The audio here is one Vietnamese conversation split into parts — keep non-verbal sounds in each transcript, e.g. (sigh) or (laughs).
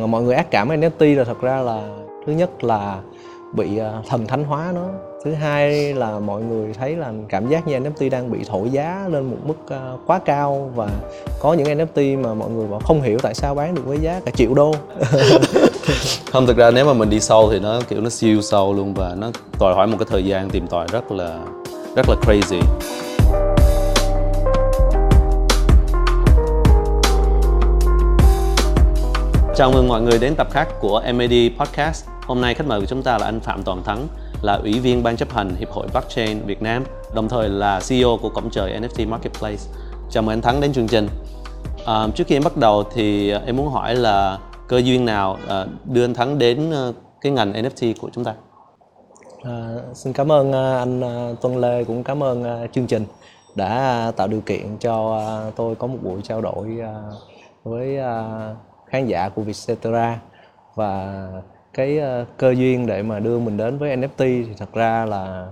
còn mọi người ác cảm với NFT là thật ra là thứ nhất là bị ờ, thần thánh hóa nó. Thứ hai là mọi người thấy là cảm giác như NFT đang bị thổi giá lên một mức ờ, quá cao và có những NFT mà mọi người bảo không hiểu tại sao bán được với giá cả triệu đô. (laughs) Không, thực ra nếu mà mình đi sâu thì nó, kiểu, nó siêu sâu luôn và nó đòi hỏi một cái thời gian tìm tòi rất là rất là crazy. Chào mừng mọi người đến tập khác của MAD Podcast. Hôm nay khách mời của chúng ta là anh Phạm Toàn Thắng, là ủy viên ban chấp hành Hiệp hội Blockchain Việt Nam, đồng thời là CEO của cổng trời NFT Marketplace. Chào mừng anh Thắng đến chương trình. À, trước khi em bắt đầu thì em muốn hỏi là cơ duyên nào à, đưa anh Thắng đến à, cái ngành NFT của chúng ta? À, xin cảm ơn à, anh à, Tuân Lê cũng cảm ơn chương trình đã tạo điều kiện cho tôi có một buổi trao đổi với khán giả của Vietcetera và cái cơ duyên để mà đưa mình đến với NFT thì thật ra là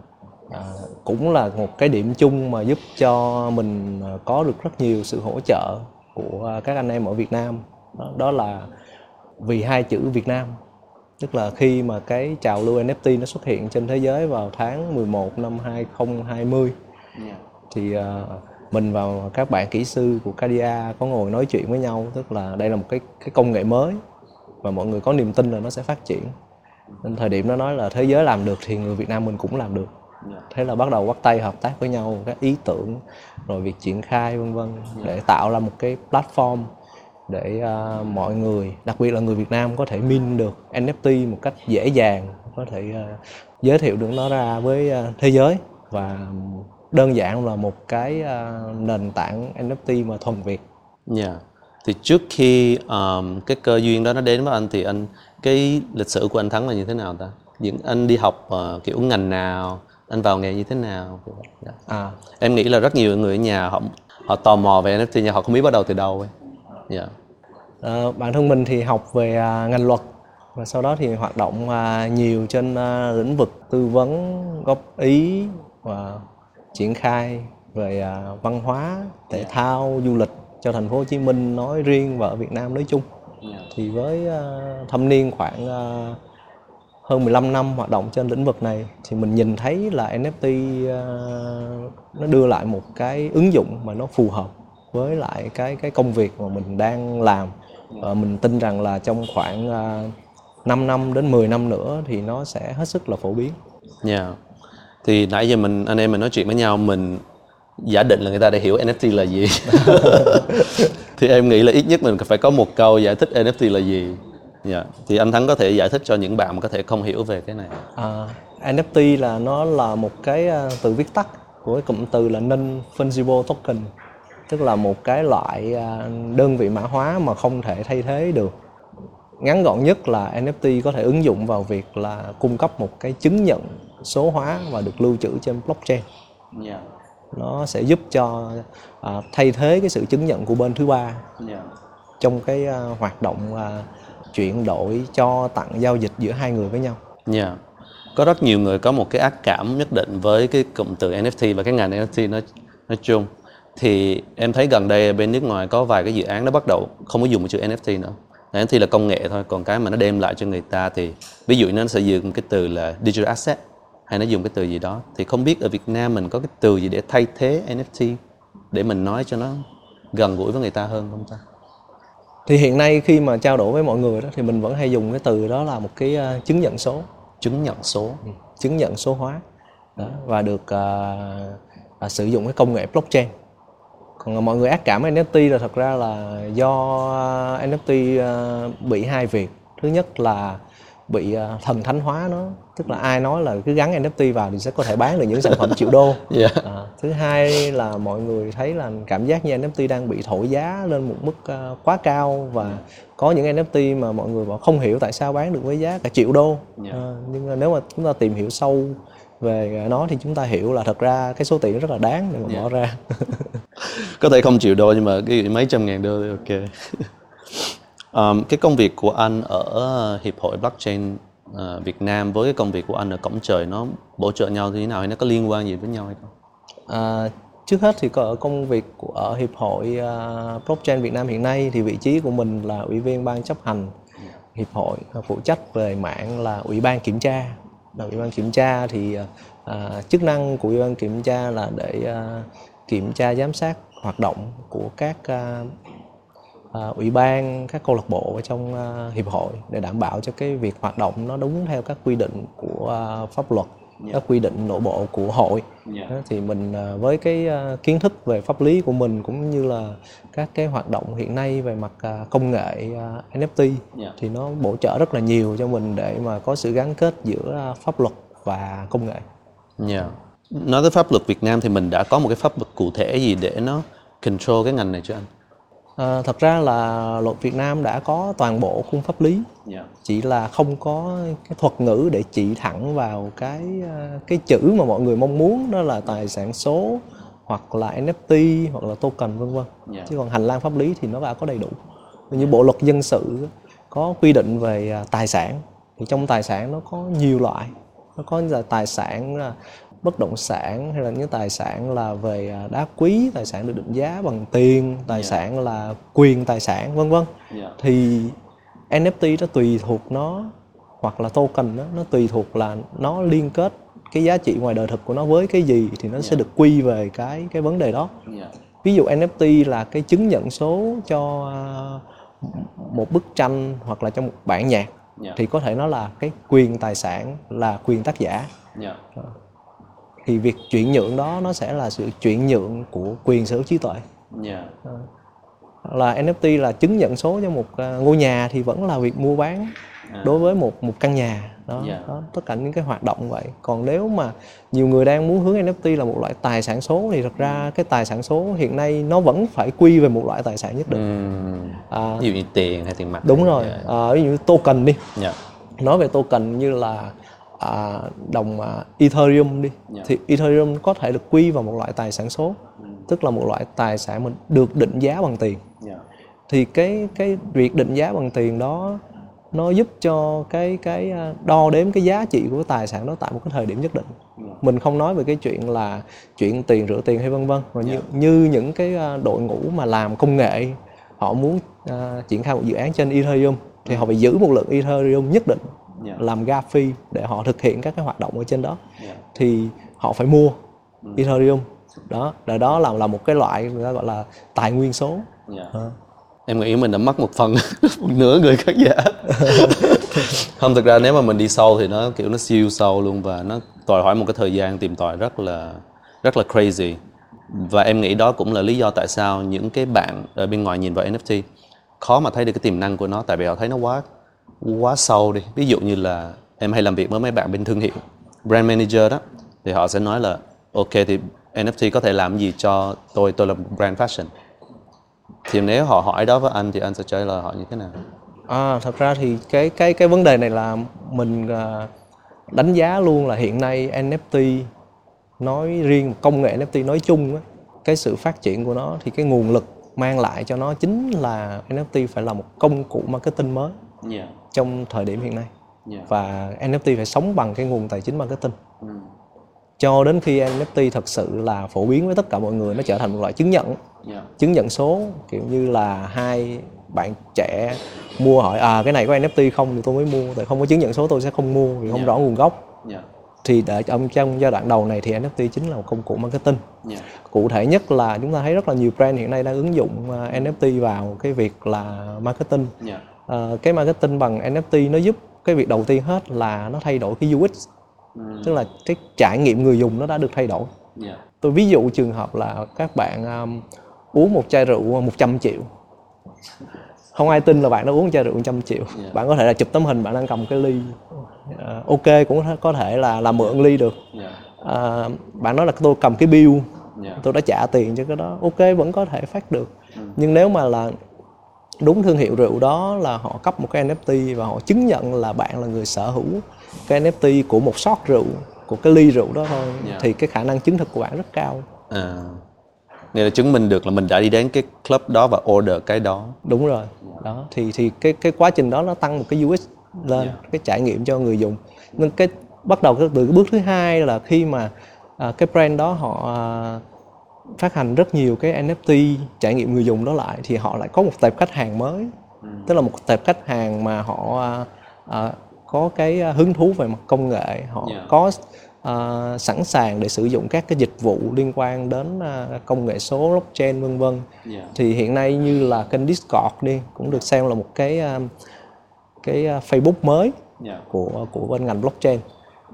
à, cũng là một cái điểm chung mà giúp cho mình có được rất nhiều sự hỗ trợ của các anh em ở Việt Nam đó, đó là vì hai chữ Việt Nam tức là khi mà cái trào lưu NFT nó xuất hiện trên thế giới vào tháng 11 năm 2020 yeah. thì uh, mình và các bạn kỹ sư của Cadia có ngồi nói chuyện với nhau tức là đây là một cái cái công nghệ mới và mọi người có niềm tin là nó sẽ phát triển. Nên thời điểm nó nói là thế giới làm được thì người Việt Nam mình cũng làm được. Thế là bắt đầu bắt tay hợp tác với nhau các ý tưởng rồi việc triển khai vân vân để tạo ra một cái platform để uh, mọi người đặc biệt là người Việt Nam có thể min được NFT một cách dễ dàng có thể uh, giới thiệu được nó ra với uh, thế giới và đơn giản là một cái uh, nền tảng NFT mà thuần Việt. Dạ. Yeah. Thì trước khi um, cái cơ duyên đó nó đến với anh thì anh cái lịch sử của anh Thắng là như thế nào ta? Những anh đi học uh, kiểu ngành nào, anh vào nghề như thế nào? Yeah. À. Em nghĩ là rất nhiều người ở nhà họ họ tò mò về NFT nhưng họ không biết bắt đầu từ đâu ấy. Yeah. À, bản thân mình thì học về à, ngành luật và sau đó thì hoạt động à, nhiều trên à, lĩnh vực tư vấn góp ý và triển khai về à, văn hóa thể thao du lịch cho thành phố Hồ Chí Minh nói riêng và ở Việt Nam nói chung thì với à, thâm niên khoảng à, hơn 15 năm hoạt động trên lĩnh vực này thì mình nhìn thấy là NFT nó đưa lại một cái ứng dụng mà nó phù hợp với lại cái cái công việc mà mình đang làm và mình tin rằng là trong khoảng uh, à, 5 năm đến 10 năm nữa thì nó sẽ hết sức là phổ biến. Dạ. Yeah. Thì nãy giờ mình anh em mình nói chuyện với nhau mình giả định là người ta đã hiểu NFT là gì. (laughs) thì em nghĩ là ít nhất mình phải có một câu giải thích NFT là gì. Dạ. Yeah. Thì anh Thắng có thể giải thích cho những bạn mà có thể không hiểu về cái này. À, NFT là nó là một cái à, từ viết tắt của cái cụm từ là non fungible token tức là một cái loại à, đơn vị mã hóa mà không thể thay thế được ngắn gọn nhất là NFT có thể ứng dụng vào việc là cung cấp một cái chứng nhận số hóa và được lưu trữ trên blockchain yeah. nó sẽ giúp cho uh, thay thế cái sự chứng nhận của bên thứ ba yeah. trong cái uh, hoạt động uh, chuyển đổi cho tặng giao dịch giữa hai người với nhau. Yeah. Có rất nhiều người có một cái ác cảm nhất định với cái cụm từ NFT và cái ngành NFT nói nói chung thì em thấy gần đây bên nước ngoài có vài cái dự án nó bắt đầu không có dùng chữ NFT nữa NFT là công nghệ thôi còn cái mà nó đem lại cho người ta thì ví dụ nó sẽ dùng cái từ là digital asset hay nó dùng cái từ gì đó thì không biết ở Việt Nam mình có cái từ gì để thay thế NFT để mình nói cho nó gần gũi với người ta hơn không ta? Thì hiện nay khi mà trao đổi với mọi người đó thì mình vẫn hay dùng cái từ đó là một cái uh, chứng nhận số. Chứng nhận số. Ừ, chứng nhận số hóa. Đó, và được uh, uh, sử dụng cái công nghệ blockchain. Còn mọi người ác cảm NFT là thật ra là do NFT ờ, bị hai việc. Thứ nhất là bị ờ, thần thánh hóa nó tức là ai nói là cứ gắn NFT vào thì sẽ có thể bán được những sản phẩm triệu đô yeah. à, thứ hai là mọi người thấy là cảm giác như NFT đang bị thổi giá lên một mức uh, quá cao và có những NFT mà mọi người bảo không hiểu tại sao bán được với giá cả triệu đô yeah. à, nhưng nếu mà chúng ta tìm hiểu sâu về nó thì chúng ta hiểu là thật ra cái số tiền rất là đáng để mà yeah. bỏ ra (laughs) có thể không chịu đô nhưng mà cái mấy trăm ngàn đô thì ok (laughs) um, cái công việc của anh ở ờ, hiệp hội blockchain uh, Việt Nam với cái công việc của anh ở cổng trời nó bổ trợ nhau như thế nào hay nó có liên quan gì với nhau hay không? À, trước hết thì có ở công việc của ở hiệp hội uh, blockchain Việt Nam hiện nay thì vị trí của mình là ủy viên ban chấp hành hiệp hội phụ trách về mạng là ủy ban kiểm tra là ủy ban kiểm tra thì à, chức năng của ủy ban kiểm tra là để à, kiểm tra giám sát hoạt động của các à, ủy ban các câu lạc bộ ở trong à, hiệp hội để đảm bảo cho cái việc hoạt động nó đúng theo các quy định của à, pháp luật các quy định nội bộ của hội Dạ. Thì mình à, với cái à, kiến thức về pháp lý của mình cũng như là các cái hoạt động hiện nay về mặt à, công nghệ à, NFT Dạ. thì nó bổ trợ rất là nhiều cho mình để mà có sự gắn kết giữa à, pháp luật và công nghệ. Dạ. Nói tới pháp luật Việt Nam thì mình đã có một cái pháp luật cụ thể gì để nó control cái ngành này chưa anh? À, thật ra là luật Việt Nam đã có toàn bộ khung pháp lý Dạ. chỉ là không có cái thuật ngữ để chỉ thẳng vào cái à, cái chữ mà mọi người mong muốn đó là tài sản số hoặc là NFT hoặc là token vân vân Dạ. chứ còn hành lang pháp lý thì nó đã có đầy đủ như bộ luật dân sự có quy định về à, tài sản thì trong tài sản nó có nhiều loại nó có là tài sản bất động sản hay là những tài sản là về à, đá quý tài sản được định giá bằng tiền tài Dạ. sản là quyền tài sản vân vân Dạ. thì NFT nó tùy thuộc nó hoặc là token đó, nó tùy thuộc là nó liên kết cái giá trị ngoài đời thực của nó với cái gì thì nó sẽ được quy về cái cái vấn đề đó Dạ. ví dụ NFT là cái chứng nhận số cho à, một bức tranh hoặc là cho một bản nhạc Dạ. thì có thể nó là cái quyền tài sản là quyền tác giả Dạ. Thì việc chuyển nhượng đó nó sẽ là sự chuyển nhượng của quyền sở hữu trí tuệ Dạ. Hoặc là NFT là chứng nhận số cho một à, ngôi nhà thì vẫn là việc mua bán À. đối với một một căn nhà đó, Dạ. đó tất cả những cái hoạt động vậy còn nếu mà nhiều người đang muốn hướng NFT là một loại tài sản số thì thật ra cái tài sản số hiện nay nó vẫn phải quy về một loại tài sản nhất định Ừm. à, Ví dụ như tiền hay tiền mặt. đúng rồi à, ví dụ như token đi Dạ. nói về token như là à, đồng à, Ethereum đi Dạ. thì Ethereum có thể được quy vào một loại tài sản số tức là một loại tài sản mình được định giá bằng tiền Dạ. thì cái cái việc định giá bằng tiền đó nó giúp cho cái cái à, đo đếm cái giá trị của tài sản đó tại một cái thời điểm nhất định Dạ. mình không nói về cái chuyện là chuyện tiền rửa tiền hay vân vân mà như, Dạ. như những cái à, đội ngũ mà làm công nghệ họ muốn à, triển khai một dự án trên Ethereum thì họ phải giữ một lượng Ethereum nhất định Dạ. làm gas fee để họ thực hiện các cái hoạt động ở trên đó Dạ. thì họ phải mua Ethereum đó là đó là là một cái loại người ta gọi là tài nguyên số Dạ. Ờ. Em nghĩ mình đã mất một phần (laughs) một nửa người khán giả. (laughs) không thực ra nếu mà mình đi sâu thì nó kiểu nó siêu sâu luôn và nó đòi hỏi một cái thời gian tìm tòi rất là rất là crazy. Và em nghĩ đó cũng là lý do tại sao những cái bạn ở bên ngoài nhìn vào NFT khó mà thấy được cái tiềm năng của nó tại vì họ thấy nó quá quá sâu đi. Ví dụ như là em hay làm việc với mấy bạn bên thương hiệu, brand manager đó thì họ sẽ nói là ok thì NFT có thể làm gì cho tôi? Tôi là một brand fashion. Thì nếu họ hỏi đó với anh thì anh sẽ trả lời họ như thế nào? À, thật ra thì cái cái cái vấn đề này là mình à, đánh giá luôn là hiện nay NFT nói riêng công nghệ NFT nói chung á, cái sự phát triển của nó thì cái nguồn lực mang lại cho nó chính là NFT phải là một công cụ marketing mới yeah. trong thời điểm hiện nay Yeah. và NFT phải sống bằng cái nguồn tài chính marketing Ừ. cho đến khi NFT thật sự là phổ biến với tất cả mọi người nó trở thành một loại chứng nhận Yeah. chứng nhận số kiểu như là hai bạn trẻ mua hỏi à cái này có NFT không thì tôi mới mua tại không có chứng nhận số tôi sẽ không mua vì không Dạ. rõ nguồn gốc Yeah. thì để trong trong giai đoạn đầu này thì NFT chính là một công cụ marketing Yeah. cụ thể nhất là chúng ta thấy rất là nhiều brand hiện nay đang ứng dụng à, NFT vào cái việc là marketing Yeah. À, cái marketing bằng NFT nó giúp cái việc đầu tiên hết là nó thay đổi cái UX Ừ. tức là cái trải nghiệm người dùng nó đã được thay đổi Yeah. tôi ví dụ trường hợp là các bạn um, uống một chai rượu 100 triệu không ai tin là bạn đã uống chai rượu 100 triệu Yeah. bạn có thể là chụp tấm hình bạn đang cầm cái ly Ờ, ok cũng có thể là là mượn ly được Yeah. Ờ, bạn nói là tôi cầm cái bill Yeah. tôi đã trả tiền cho cái đó ok vẫn có thể phát được nhưng nếu mà là đúng thương hiệu rượu đó là họ cấp một cái NFT và họ chứng nhận là bạn là người sở hữu cái NFT của một shot rượu của cái ly rượu đó thôi Yeah. thì cái khả năng chứng thực của bạn rất cao À. Nghĩa là chứng minh được là mình đã đi đến cái club đó và order cái đó. đúng rồi đó thì thì cái cái quá trình đó nó tăng một cái UX lên Yeah. cái trải nghiệm cho người dùng nên cái bắt đầu từ cái bước thứ hai là khi mà à, cái brand đó họ à, phát hành rất nhiều cái NFT trải nghiệm người dùng đó lại thì họ lại có một tệp khách hàng mới tức là một tệp khách hàng mà họ à, à, có cái à, hứng thú về mặt công nghệ họ Yeah. có à, sẵn sàng để sử dụng các cái dịch vụ liên quan đến à, công nghệ số blockchain vân vân Yeah. thì hiện nay như là kênh Discord đi cũng được xem là một cái à, cái à, Facebook mới Yeah. của của bên ngành blockchain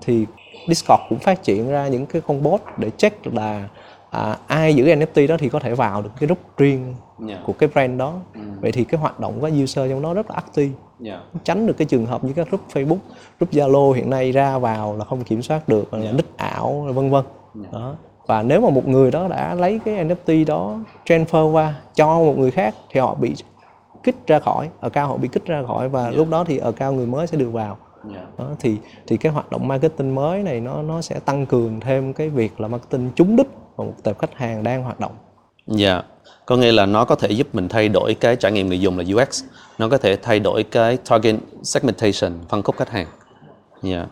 thì Discord cũng phát triển ra những cái con bot để check là à, ai giữ NFT đó thì có thể vào được cái group riêng Yeah. của cái brand đó vậy thì cái hoạt động của user trong đó rất là active Yeah. tránh được cái trường hợp như các group Facebook, group Zalo hiện nay ra vào là không kiểm soát được là nick ảo vân vân. Đó. Và nếu mà một người đó đã lấy cái NFT đó transfer qua cho một người khác thì họ bị kích ra khỏi, account họ bị kích ra khỏi và lúc đó thì account người mới sẽ được vào. Yeah. Đó, thì thì cái hoạt động marketing mới này nó nó sẽ tăng cường thêm cái việc là marketing trúng đích vào một tệp khách hàng đang hoạt động. Dạ, có nghĩa là nó có thể giúp mình thay đổi cái trải nghiệm người dùng là UX, nó có thể thay đổi cái target segmentation, phân khúc khách hàng. Dạ.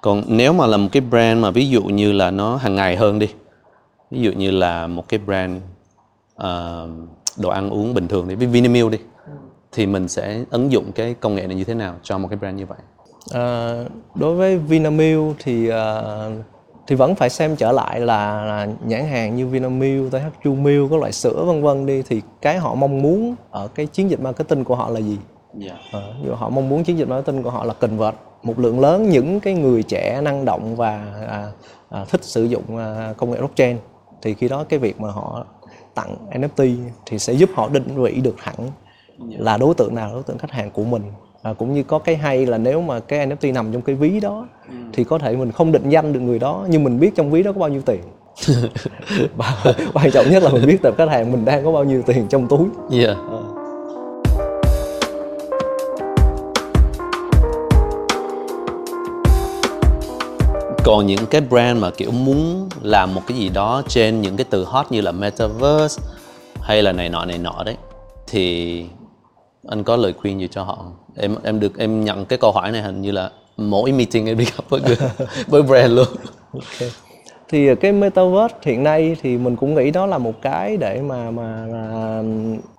Còn nếu mà là một cái brand mà ví dụ như là nó hàng ngày hơn đi, ví dụ như là một cái brand ờ, đồ ăn uống bình thường đi, ví Vinamilk đi, thì mình sẽ ứng dụng cái công nghệ này như thế nào cho một cái brand như vậy? À, đối với Vinamilk thì à, thì vẫn phải xem trở lại là, là nhãn hàng như Vinamilk, THQ Milk, các loại sữa vân vân đi thì cái họ mong muốn ở cái chiến dịch marketing của họ là gì? Dạ. Ờ, ví dụ họ mong muốn chiến dịch marketing của họ là convert một lượng lớn những cái người trẻ năng động và à, à, thích sử dụng à, công nghệ blockchain thì khi đó cái việc mà họ tặng NFT thì sẽ giúp họ định vị được hẳn là đối tượng nào đối tượng khách hàng của mình. À, cũng như có cái hay là nếu mà cái NFT nằm trong cái ví đó thì có thể mình không định danh được người đó nhưng mình biết trong ví đó có bao nhiêu tiền. (laughs) (laughs) Quan trọng nhất là mình biết tập khách hàng mình đang có bao nhiêu tiền trong túi. Dạ. Còn những cái brand mà kiểu muốn làm một cái gì đó trên những cái từ hot như là metaverse hay là này nọ này nọ đấy thì anh có lời khuyên gì cho họ? Em em được em nhận cái câu hỏi này hình như là mỗi meeting em đi gặp với người, (laughs) với brand luôn. Ok. Thì cái metaverse hiện nay thì mình cũng nghĩ đó là một cái để mà mà là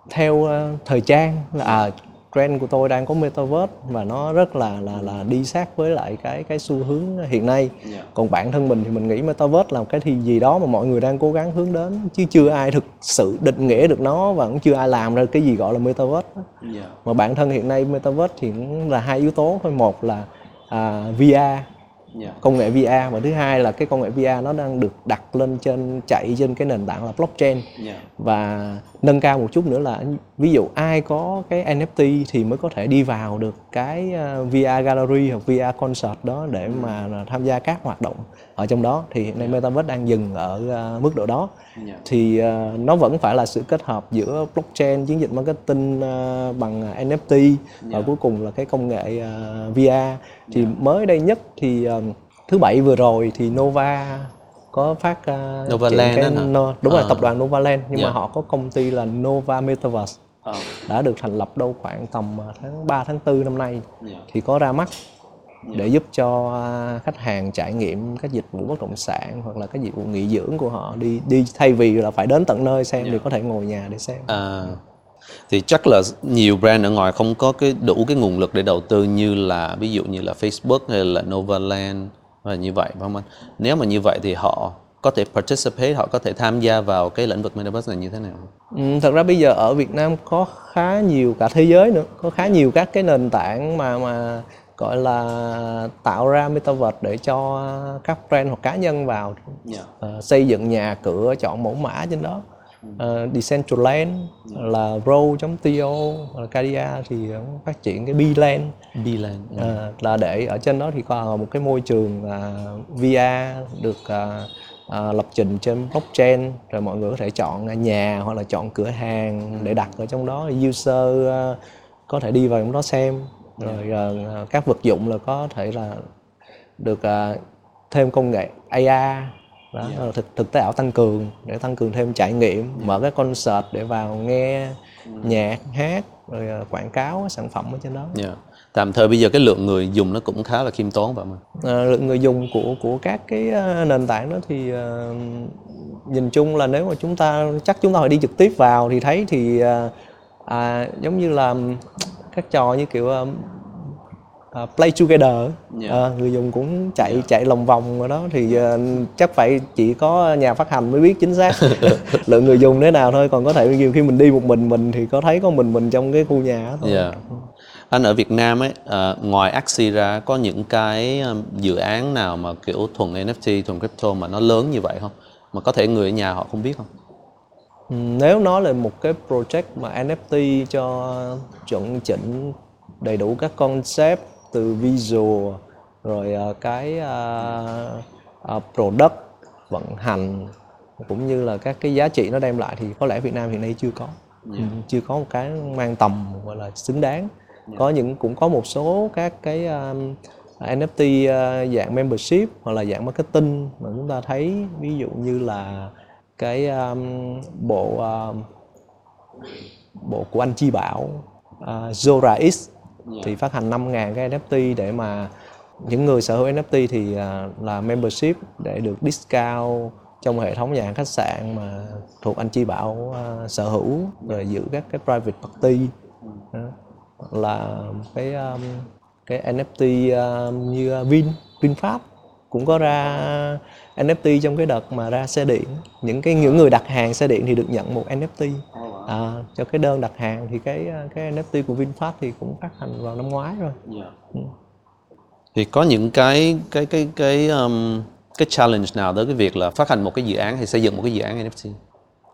theo ờ, thời trang là à, trend của tôi đang có metaverse và nó rất là là là đi sát với lại cái cái xu hướng hiện nay. Yeah. Còn bản thân mình thì mình nghĩ metaverse là một cái thì gì đó mà mọi người đang cố gắng hướng đến chứ chưa ai thực sự định nghĩa được nó và cũng chưa ai làm ra cái gì gọi là metaverse. Yeah. Mà bản thân hiện nay metaverse thì cũng là hai yếu tố thôi, một là à, VR Yeah. công nghệ VR và thứ hai là cái công nghệ VR nó đang được đặt lên trên chạy trên cái nền tảng là blockchain Yeah. và nâng cao một chút nữa là ví dụ ai có cái NFT thì mới có thể đi vào được cái ờ, VR gallery hoặc VR concert đó để mà tham gia các hoạt động ở trong đó. Thì hiện nay Metaverse đang dừng ở ờ, mức độ đó. Yeah. thì ờ, nó vẫn phải là sự kết hợp giữa blockchain chiến dịch marketing bằng NFT và cuối cùng là cái công nghệ VR thì mới đây nhất thì thứ bảy vừa rồi thì Nova có phát uh, Novaland cái no, đúng rồi À. tập đoàn Novaland nhưng Dạ. mà họ có công ty là Nova Metaverse Oh. đã được thành lập đâu khoảng tầm ờ, tháng 3 tháng 4 năm nay Yeah. thì có ra mắt để giúp cho à, khách hàng trải nghiệm các dịch vụ bất động sản hoặc là các dịch vụ nghỉ dưỡng của họ đi đi thay vì là phải đến tận nơi xem thì có thể ngồi nhà để xem À, thì chắc là nhiều brand ở ngoài không có cái đủ cái nguồn lực để đầu tư như là ví dụ như là Facebook hay là Novaland và như vậy phải không anh? Nếu mà như vậy thì họ có thể participate, họ có thể tham gia vào cái lĩnh vực metaverse này như thế nào? Ừ, thật ra bây giờ ở Việt Nam có khá nhiều cả thế giới nữa có khá nhiều các cái nền tảng mà mà gọi là tạo ra metaverse để cho các brand hoặc cá nhân vào Yeah. Ờ, xây dựng nhà cửa chọn mẫu mã trên đó Ờ, Decentraland là Row.to là Cadia thì cũng phát triển cái Beeland Beeland. Ờ, là để ở trên đó thì có một cái môi trường à, VR được à, à, lập trình trên blockchain rồi mọi người có thể chọn nhà hoặc là chọn cửa hàng để đặt ở trong đó. User à, có thể đi vào trong đó xem. Rồi à, các vật dụng là có thể là được à, thêm công nghệ AR đó, là thực thực tế ảo tăng cường để tăng cường thêm trải nghiệm mở cái concert để vào nghe nhạc hát rồi à, quảng cáo sản phẩm ở trên đó Yeah. Tạm thời bây giờ cái lượng người dùng nó cũng khá là khiêm tốn vậy mà. Ờ, lượng người dùng của của các cái ờ, nền tảng đó thì ờ, nhìn chung là nếu mà chúng ta chắc chúng ta phải đi trực tiếp vào thì thấy thì ờ, à, giống như là các trò như kiểu um, uh, play together Yeah. Ờ, người dùng cũng chạy chạy lòng vòng rồi đó thì uh, chắc phải chỉ có nhà phát hành mới biết chính xác (laughs) lượng người dùng thế nào thôi còn có thể nhiều khi mình đi một mình mình thì có thấy có mình mình trong cái khu nhà đó thôi Dạ. Anh ở Việt Nam ấy, à, ngoài Axie ra có những cái dự án nào mà kiểu thuần NFT, thuần crypto mà nó lớn như vậy không? Mà có thể người ở nhà họ không biết không? Ừ, nếu nói là một cái project mà NFT cho chuẩn chỉnh đầy đủ các concept từ visual rồi ờ, cái ờ, ờ, product vận hành cũng như là các cái giá trị nó đem lại thì có lẽ Việt Nam hiện nay chưa có. Ừ, chưa có một cái mang tầm gọi là xứng đáng. Có những cũng có một số các cái um, NFT ờ, dạng membership hoặc là dạng marketing mà chúng ta thấy ví dụ như là cái um, bộ um, bộ của anh Chi Bảo uh, Zora X thì phát hành 5.000 cái NFT để mà những người sở hữu NFT thì à, là membership để được discount trong hệ thống nhà hàng khách sạn mà thuộc anh Chi Bảo à, sở hữu rồi giữ các cái private party. Đó. là cái um, cái NFT um, như Vin VinFast cũng có ra NFT trong cái đợt mà ra xe điện. Những cái những người đặt hàng xe điện thì được nhận một NFT à, cho cái đơn đặt hàng thì cái cái NFT của VinFast thì cũng phát hành vào năm ngoái rồi Thì có những cái cái cái cái um, cái challenge nào tới cái việc là phát hành một cái dự án hay xây dựng một cái dự án NFT?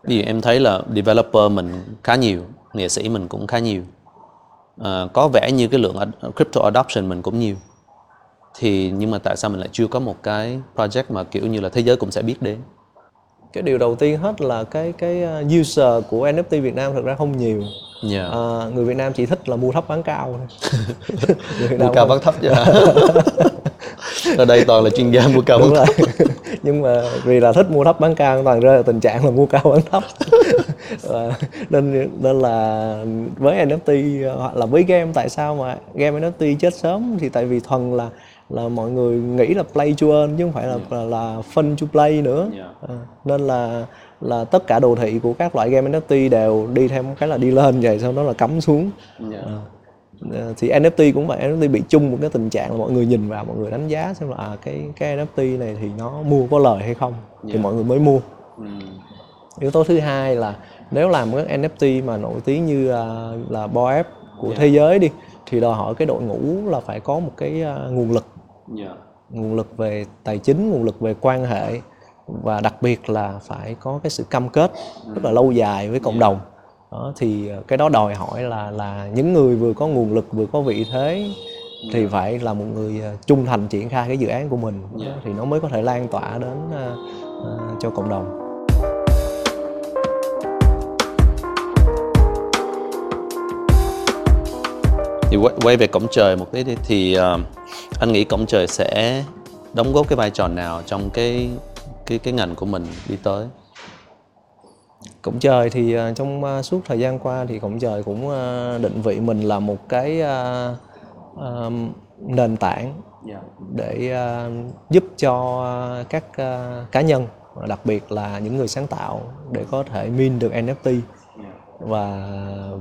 Ví dụ em thấy là developer mình khá nhiều, nghệ sĩ mình cũng khá nhiều. À, có vẻ như cái lượng crypto adoption mình cũng nhiều. Thì nhưng mà tại sao mình lại chưa có một cái project mà kiểu như là thế giới cũng sẽ biết đến? Cái điều đầu tiên hết là cái cái uh, user của NFT Việt Nam thực ra không nhiều. Yeah. à, người Việt Nam chỉ thích là mua thấp bán cao (laughs) mua cao bán thấp chứ (laughs) ở đây toàn là chuyên gia mua cao bán thấp. (laughs) Nhưng mà vì là thích mua thấp bán cao toàn rơi vào tình trạng là mua cao bán thấp. Và nên nên là với NFT hoặc là với game tại sao mà game NFT chết sớm? Thì tại vì thuần là là mọi người nghĩ là play to earn chứ không phải là là, là fun to play nữa. Yeah. À, nên là là tất cả đồ thị của các loại game NFT đều đi theo một cái là đi lên vậy sau đó là cắm xuống. Ờ, thì NFT cũng vậy NFT bị chung một cái tình trạng là mọi người nhìn vào mọi người đánh giá xem là à, cái cái NFT này thì nó mua có lời hay không thì Yeah. mọi người mới mua. Yếu tố thứ hai là nếu làm cái NFT mà nổi tiếng như à, là Boep của thế giới đi thì đòi hỏi cái đội ngũ là phải có một cái à, nguồn lực nguồn lực về tài chính nguồn lực về quan hệ và đặc biệt là phải có cái sự cam kết rất là lâu dài với cộng đồng. Đó, thì ờ, cái đó đòi hỏi là là những người vừa có nguồn lực vừa có vị thế thì phải là một người ờ, trung thành triển khai cái dự án của mình. Đó, thì nó mới có thể lan tỏa đến ờ, ờ, cho cộng đồng thì quay, quay về cổng trời một tí đi. Thì uh, anh nghĩ cổng trời sẽ đóng góp cái vai trò nào trong cái cái cái ngành của mình đi tới? Cổng trời thì ờ, trong ờ, suốt thời gian qua thì Cổng trời cũng ờ, định vị mình là một cái ờ, ờ, nền tảng để ờ, giúp cho ờ, các ờ, cá nhân đặc biệt là những người sáng tạo để có thể min được NFT và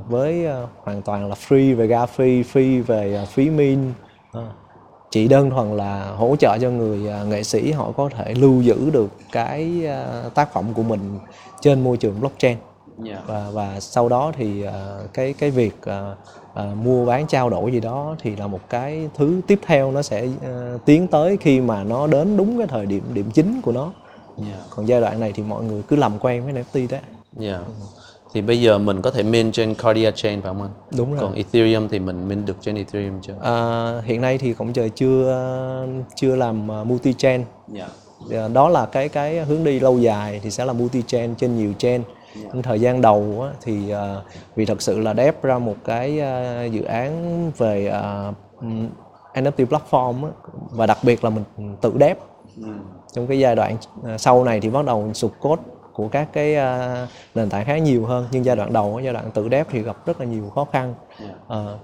với ờ, hoàn toàn là free về ga free free về ờ, phí min Ờ, chỉ đơn thuần là hỗ trợ cho người ờ, nghệ sĩ họ có thể lưu giữ được cái ờ, tác phẩm của mình trên môi trường blockchain. Và và sau đó thì ờ, cái cái việc ờ, ờ, mua bán trao đổi gì đó thì là một cái thứ tiếp theo nó sẽ ờ, tiến tới khi mà nó đến đúng cái thời điểm điểm chính của nó. Còn giai đoạn này thì mọi người cứ làm quen với NFT đấy. Yeah. Thì bây giờ mình có thể min trên Cardia Chain phải không anh? Đúng rồi. Còn Ethereum thì mình min được trên Ethereum chưa? À, hiện nay thì cổng trời chưa chưa làm uh, multi chain À, đó là cái cái hướng đi lâu dài thì sẽ là multi chain trên nhiều chain. Nhưng thời gian đầu á, thì à, vì thật sự là đép ra một cái à, dự án về à, NFT platform á, và đặc biệt là mình tự đép. Trong cái giai đoạn à, sau này thì bắt đầu sụt code của các cái à, nền tảng khá nhiều hơn. Nhưng giai đoạn đầu giai đoạn tự đép thì gặp rất là nhiều khó khăn. Ờ,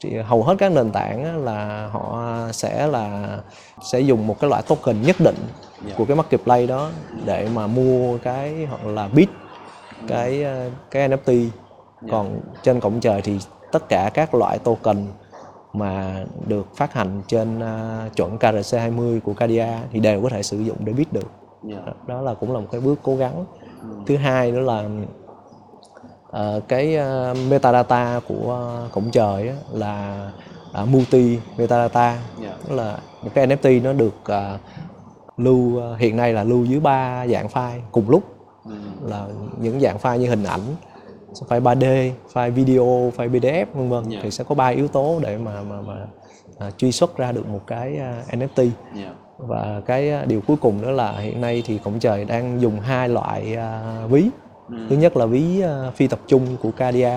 thì hầu hết các nền tảng là họ sẽ là sẽ dùng một cái loại token nhất định của cái marketplace đó để mà mua cái hoặc là bid cái ờ, cái NFT còn trên cổng trời thì tất cả các loại token mà được phát hành trên uh, chuẩn KRC20 của Cadia thì đều có thể sử dụng để biết được. Yeah. đó là cũng là một cái bước cố gắng thứ hai nữa là ờ, cái ờ, metadata của cổng trời á, là uh, multi metadata Yeah. tức là một cái NFT nó được ờ, lưu ờ, hiện nay là lưu dưới ba dạng file cùng lúc là những dạng file như hình ảnh file 3D, file video, file PDF vân vân Yeah. thì sẽ có ba yếu tố để mà mà, mà à, truy xuất ra được một cái à, NFT Yeah. Và cái à, điều cuối cùng nữa là hiện nay thì cổng trời đang dùng hai loại à, ví. Thứ nhất là ví à, phi tập trung của Cadia.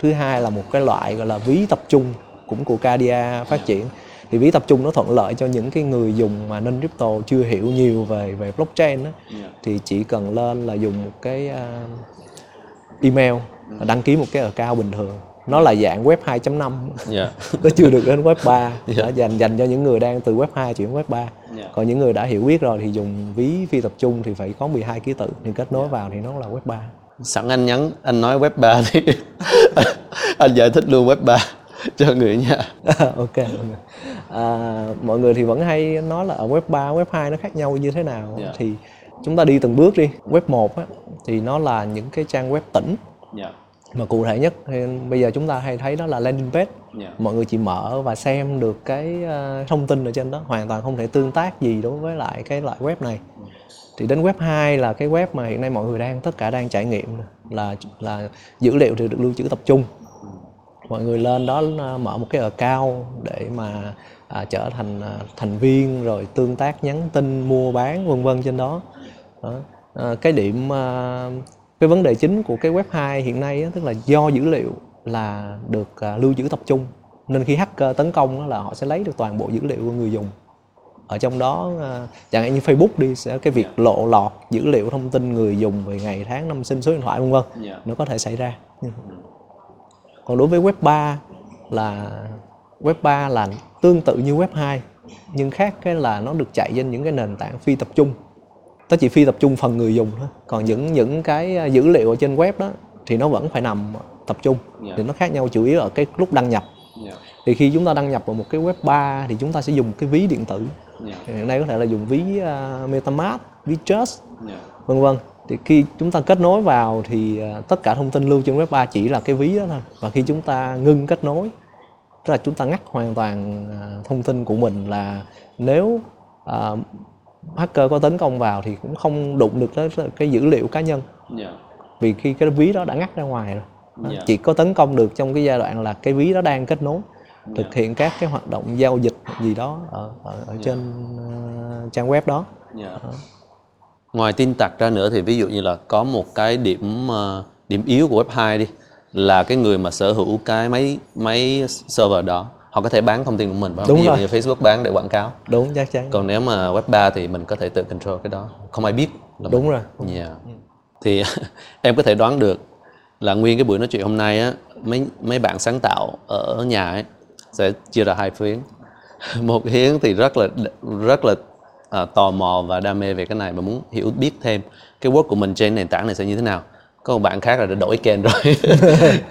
Thứ hai là một cái loại gọi là ví tập trung cũng của Cadia phát triển. Thì ví tập trung nó thuận lợi cho những cái người dùng mà non crypto chưa hiểu nhiều về về blockchain đó, Yeah. thì chỉ cần lên là dùng một cái email và đăng ký một cái account bình thường nó là dạng web 2.5 Yeah. nó chưa được đến web 3 Dạ. Đó, dành dành cho những người đang từ web 2 chuyển web 3 Dạ. còn những người đã hiểu biết rồi thì dùng ví phi tập trung thì phải có 12 ký tự thì kết Dạ. nối vào thì nó là web 3 Sẵn anh nhắn anh nói web 3 thì (laughs) anh giải thích luôn web 3 cho người nha. (laughs) ok à, mọi người thì vẫn hay nói là ở web 3 web 2 nó khác nhau như thế nào Dạ. thì chúng ta đi từng bước đi web 1 á, thì nó là những cái trang web tĩnh Yeah. Mà cụ thể nhất thì bây giờ chúng ta hay thấy đó là landing page Yeah. mọi người chỉ mở và xem được cái ờ, thông tin ở trên đó hoàn toàn không thể tương tác gì đối với lại cái loại web này thì đến web 2 là cái web mà hiện nay mọi người đang tất cả đang trải nghiệm là là dữ liệu thì được lưu trữ tập trung mọi người lên đó mở một cái account để mà à, trở thành à, thành viên rồi tương tác nhắn tin mua bán vân vân trên đó, đó. À, cái điểm à, cái vấn đề chính của cái web 2 hiện nay á, tức là do dữ liệu là được à, lưu trữ tập trung nên khi hacker tấn công á, là họ sẽ lấy được toàn bộ dữ liệu của người dùng. Ở trong đó à, chẳng hạn như Facebook đi sẽ cái việc lộ lọt dữ liệu thông tin người dùng về ngày tháng năm sinh số điện thoại vân vân Yeah. nó có thể xảy ra. Còn đối với web 3 là web 3 là tương tự như web 2 nhưng khác cái là nó được chạy trên những cái nền tảng phi tập trung nó chỉ phi tập trung phần người dùng thôi còn những những cái à, dữ liệu ở trên web đó thì nó vẫn phải nằm tập trung Dạ. thì nó khác nhau chủ yếu ở cái lúc đăng nhập Yeah. thì khi chúng ta đăng nhập vào một cái web 3 thì chúng ta sẽ dùng cái ví điện tử Yeah. Thì hiện nay có thể là dùng ví uh, MetaMask, ví Trust Yeah. vân vân thì khi chúng ta kết nối vào thì à, tất cả thông tin lưu trên web 3 chỉ là cái ví đó thôi và khi chúng ta ngưng kết nối tức là chúng ta ngắt hoàn toàn thông tin của mình là nếu à, hacker có tấn công vào thì cũng không đụng được tới cái dữ liệu cá nhân. Yeah. vì khi cái ví đó đã ngắt ra ngoài rồi. Đó, Dạ. chỉ có tấn công được trong cái giai đoạn là cái ví đó đang kết nối thực hiện các cái hoạt động giao dịch gì đó ở ở, ở trên à, trang web đó. Yeah. Ngoài tin tặc ra nữa thì ví dụ như là có một cái điểm ờ, điểm yếu của web 2 đi là cái người mà sở hữu cái máy máy server đó họ có thể bán thông tin của mình phải không? Đúng ví dụ rồi. như Facebook bán để quảng cáo. đúng chắc chắn Còn nếu mà web 3 thì mình có thể tự control cái đó, không ai biết. Là đúng mình. rồi Yeah. Thì (laughs) em có thể đoán được là nguyên cái buổi nói chuyện hôm nay á mấy mấy bạn sáng tạo ở nhà ấy sẽ chia ra hai phiến. (laughs) Một hiến thì rất là rất là à, tò mò và đam mê về cái này và muốn hiểu biết thêm cái work của mình trên nền tảng này sẽ như thế nào. Có một bạn khác là đã đổi kênh rồi. (laughs)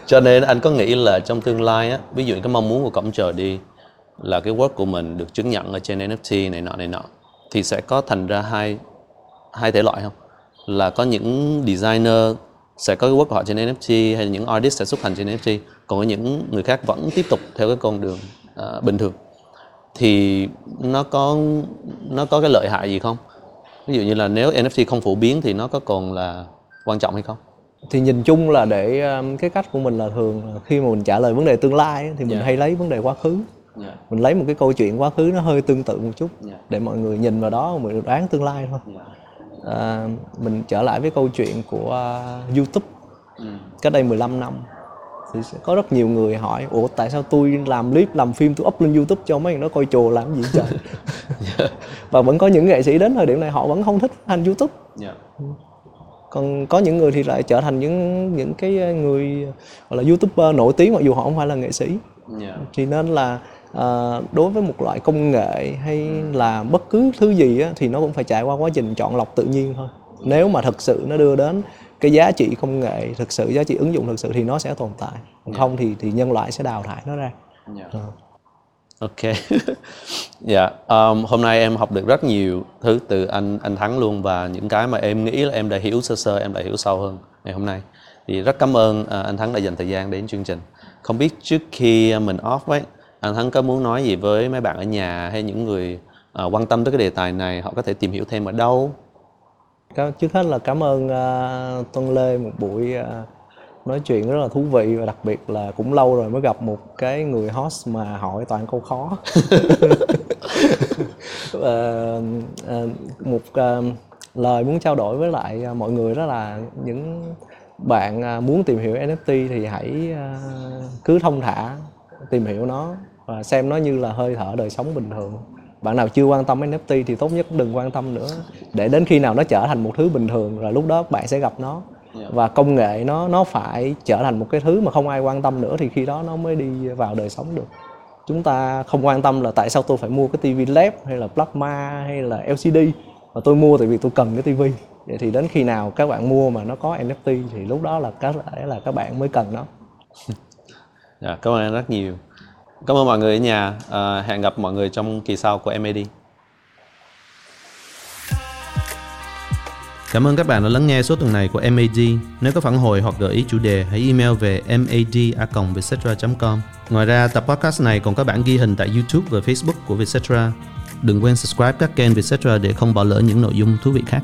Cho nên anh có nghĩ là trong tương lai á, ví dụ như cái mong muốn của cổng trời đi là cái work của mình được chứng nhận ở trên NFT này nọ này nọ thì sẽ có thành ra hai hai thể loại không? Là có những designer sẽ có cái work của họ trên NFT hay là những artist sẽ xuất hành trên NFT còn có những người khác vẫn tiếp tục theo cái con đường à, bình thường. Thì nó có nó có cái lợi hại gì không? Ví dụ như là nếu NFT không phổ biến thì nó có còn là quan trọng hay không thì nhìn chung là để um, cái cách của mình là thường là khi mà mình trả lời vấn đề tương lai thì mình Dạ. hay lấy vấn đề quá khứ. Mình lấy một cái câu chuyện quá khứ nó hơi tương tự một chút Dạ. để mọi người nhìn vào đó mình đoán tương lai thôi. À, mình trở lại với câu chuyện của uh, YouTube. Cách đây 15 năm thì sẽ có rất nhiều người hỏi ủa tại sao tôi làm clip làm phim tôi up lên YouTube cho mấy người nó coi chùa làm gì trời? (laughs) Và vẫn có những nghệ sĩ đến thời điểm này họ vẫn không thích hành YouTube còn có những người thì lại trở thành những những cái người gọi là youtuber nổi tiếng mặc dù họ không phải là nghệ sĩ. Thì nên là à, đối với một loại công nghệ hay là bất cứ thứ gì á, thì nó cũng phải trải qua quá trình chọn lọc tự nhiên thôi. Nếu mà thật sự nó đưa đến cái giá trị công nghệ thực sự giá trị ứng dụng thực sự thì nó sẽ tồn tại. Còn không thì thì nhân loại sẽ đào thải nó ra. Ờ. Ok. (laughs) Dạ, um, hôm nay em học được rất nhiều thứ từ anh anh Thắng luôn và những cái mà em nghĩ là em đã hiểu sơ sơ, em đã hiểu sâu hơn ngày hôm nay. Thì rất cảm ơn uh, anh Thắng đã dành thời gian đến chương trình. Không biết trước khi mình off ấy, anh Thắng có muốn nói gì với mấy bạn ở nhà hay những người uh, quan tâm tới cái đề tài này, họ có thể tìm hiểu thêm ở đâu? Trước hết là cảm ơn uh, Tuân Lê một buổi uh, nói chuyện rất là thú vị và đặc biệt là cũng lâu rồi mới gặp một cái người host mà hỏi toàn câu khó. (laughs) Ờ, ờ, một ờ, lời muốn trao đổi với lại ờ, mọi người đó là những bạn muốn tìm hiểu NFT thì hãy cứ thông thả tìm hiểu nó và xem nó như là hơi thở đời sống bình thường. Bạn nào chưa quan tâm NFT thì tốt nhất đừng quan tâm nữa. Để đến khi nào nó trở thành một thứ bình thường rồi lúc đó bạn sẽ gặp nó và công nghệ nó nó phải trở thành một cái thứ mà không ai quan tâm nữa thì khi đó nó mới đi vào đời sống được chúng ta không quan tâm là tại sao tôi phải mua cái tivi led hay là plasma hay là LCD mà tôi mua tại vì tôi cần cái tivi vậy thì đến khi nào các bạn mua mà nó có NFT thì lúc đó là có thể là các bạn mới cần nó Dạ, cảm ơn rất nhiều. Cảm ơn mọi người ở nhà. À, hẹn gặp mọi người trong kỳ sau của MAD. Cảm ơn các bạn đã lắng nghe số tuần này của MAD. Nếu có phản hồi hoặc gợi ý chủ đề, hãy email về mad.vietcetera.com. Ngoài ra, tập podcast này còn có bản ghi hình tại YouTube và Facebook của Vietcetera. Đừng quên subscribe các kênh Vietcetera để không bỏ lỡ những nội dung thú vị khác.